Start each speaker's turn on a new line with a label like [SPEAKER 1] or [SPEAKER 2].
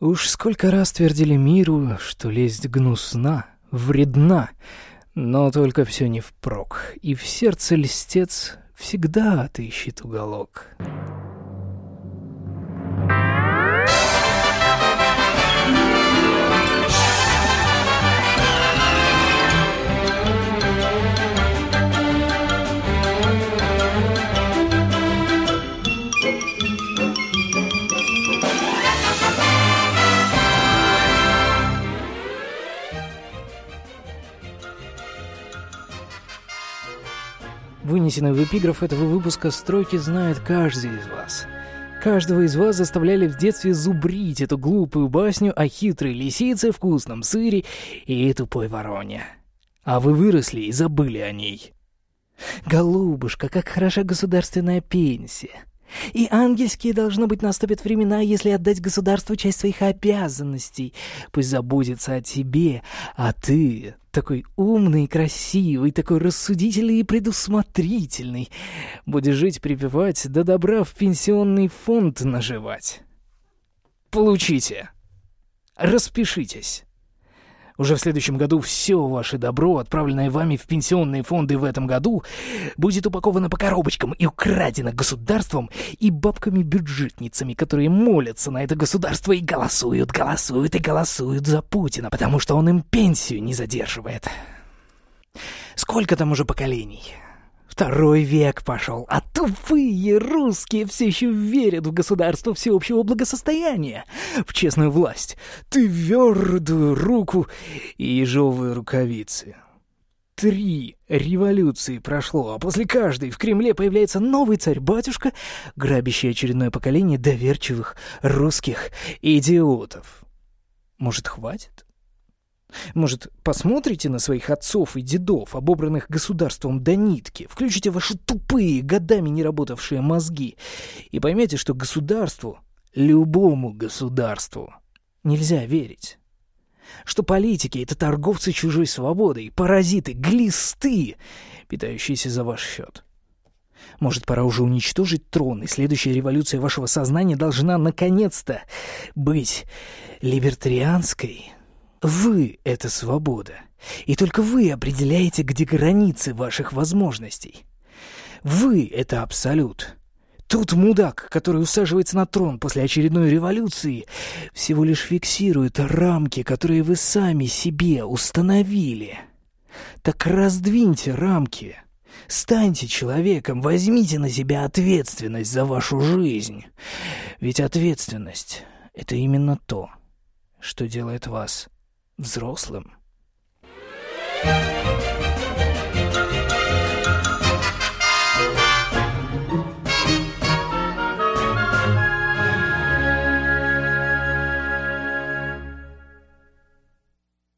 [SPEAKER 1] Уж сколько раз твердили миру, что лезть гнусна, вредна, но только все не впрок, и в сердце льстец всегда отыщет уголок. Вынесенный в эпиграф этого выпуска строки знает каждый из вас. Каждого из вас заставляли в детстве зубрить эту глупую басню о хитрой лисице, вкусном сыре и тупой вороне. А вы выросли и забыли о ней. Голубушка, как хороша государственная пенсия. И ангельские, должно быть, наступят времена, если отдать государству часть своих обязанностей. Пусть заботится о тебе, а ты такой умный красивый, такой рассудительный и предусмотрительный. Будешь жить, припевать, да добра в пенсионный фонд наживать. Получите. Распишитесь. Уже в следующем году все ваше добро, отправленное вами в пенсионные фонды в этом году, будет упаковано по коробочкам и украдено государством и бабками-бюджетницами, которые молятся на это государство и голосуют, голосуют и голосуют за Путина, потому что он им пенсию не задерживает. Сколько там уже поколений? Второй век пошел, а тупые русские все еще верят в государство всеобщего благосостояния, в честную власть, твердую руку и ежовые рукавицы. Три революции прошло, а после каждой в Кремле появляется новый царь-батюшка, грабящий очередное поколение доверчивых русских идиотов. Может, хватит? Может, посмотрите на своих отцов и дедов, обобранных государством до нитки, включите ваши тупые, годами не работавшие мозги и поймете, что государству, любому государству, нельзя верить. Что политики — это торговцы чужой свободой, паразиты, глисты, питающиеся за ваш счет. Может, пора уже уничтожить трон, и следующая революция вашего сознания должна, наконец-то, быть либертарианской, вы — это свобода. И только вы определяете, где границы ваших возможностей. Вы — это абсолют. Тут мудак, который усаживается на трон после очередной революции, всего лишь фиксирует рамки, которые вы сами себе установили. Так раздвиньте рамки. Станьте человеком, возьмите на себя ответственность за вашу жизнь. Ведь ответственность — это именно то, что делает вас взрослым.